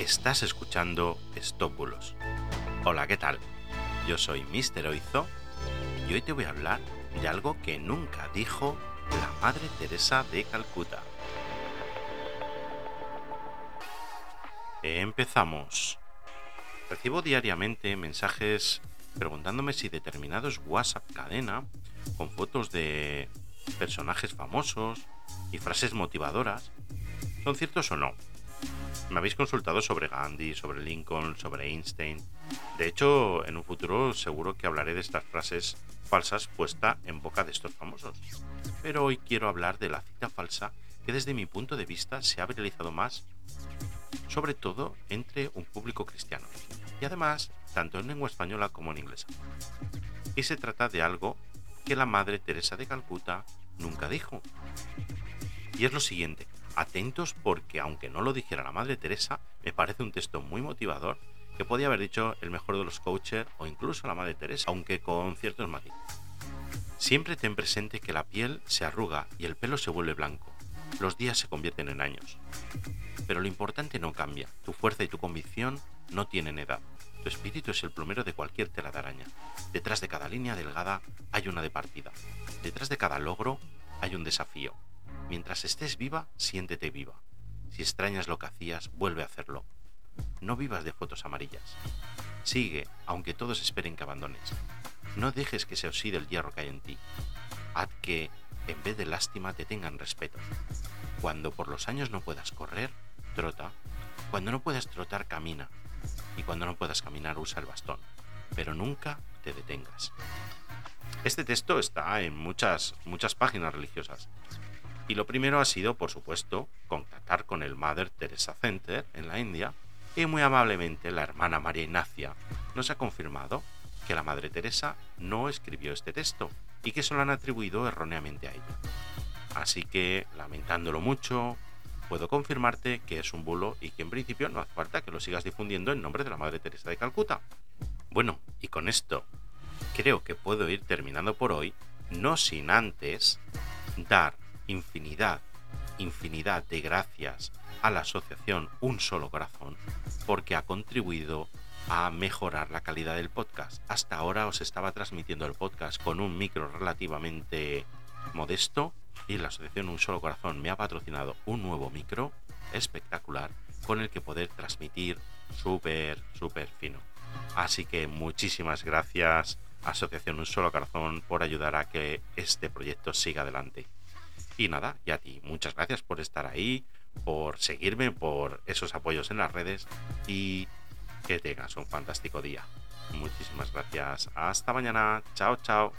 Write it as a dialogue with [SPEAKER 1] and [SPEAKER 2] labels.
[SPEAKER 1] Estás escuchando Estópulos. Hola, ¿qué tal? Yo soy Mr. Oizo y hoy te voy a hablar de algo que nunca dijo la Madre Teresa de Calcuta. Empezamos. Recibo diariamente mensajes preguntándome si determinados WhatsApp cadena con fotos de personajes famosos y frases motivadoras son ciertos o no. Me habéis consultado sobre Gandhi, sobre Lincoln, sobre Einstein. De hecho, en un futuro seguro que hablaré de estas frases falsas puesta en boca de estos famosos. Pero hoy quiero hablar de la cita falsa que desde mi punto de vista se ha realizado más, sobre todo entre un público cristiano, y además tanto en lengua española como en inglesa. Y se trata de algo que la Madre Teresa de Calcuta nunca dijo. Y es lo siguiente, atentos porque aunque no lo dijera la Madre Teresa, me parece un texto muy motivador que podía haber dicho el mejor de los coaches o incluso la Madre Teresa, aunque con ciertos matices. Siempre ten presente que la piel se arruga y el pelo se vuelve blanco. Los días se convierten en años. Pero lo importante no cambia. Tu fuerza y tu convicción no tienen edad. Tu espíritu es el plumero de cualquier tela de araña. Detrás de cada línea delgada hay una de partida. Detrás de cada logro hay un desafío. Mientras estés viva, siéntete viva. Si extrañas lo que hacías, vuelve a hacerlo. No vivas de fotos amarillas. Sigue, aunque todos esperen que abandones. No dejes que se oxide el hierro que hay en ti. Haz que, en vez de lástima, te tengan respeto. Cuando por los años no puedas correr, trota. Cuando no puedas trotar, camina. Y cuando no puedas caminar, usa el bastón. Pero nunca te detengas. Este texto está en muchas, muchas páginas religiosas. Y lo primero ha sido, por supuesto, contactar con el Mother Teresa Center en la India y muy amablemente la hermana María Ignacia nos ha confirmado que la Madre Teresa no escribió este texto y que se lo han atribuido erróneamente a ella. Así que, lamentándolo mucho, puedo confirmarte que es un bulo y que en principio no hace falta que lo sigas difundiendo en nombre de la Madre Teresa de Calcuta. Bueno, y con esto creo que puedo ir terminando por hoy, no sin antes dar infinidad, infinidad de gracias a la asociación Un Solo Corazón porque ha contribuido a mejorar la calidad del podcast. Hasta ahora os estaba transmitiendo el podcast con un micro relativamente modesto y la asociación Un Solo Corazón me ha patrocinado un nuevo micro espectacular con el que poder transmitir súper, súper fino. Así que muchísimas gracias Asociación Un Solo Corazón por ayudar a que este proyecto siga adelante. Y nada, y a ti, muchas gracias por estar ahí, por seguirme, por esos apoyos en las redes y que tengas un fantástico día. Muchísimas gracias. Hasta mañana. Chao, chao.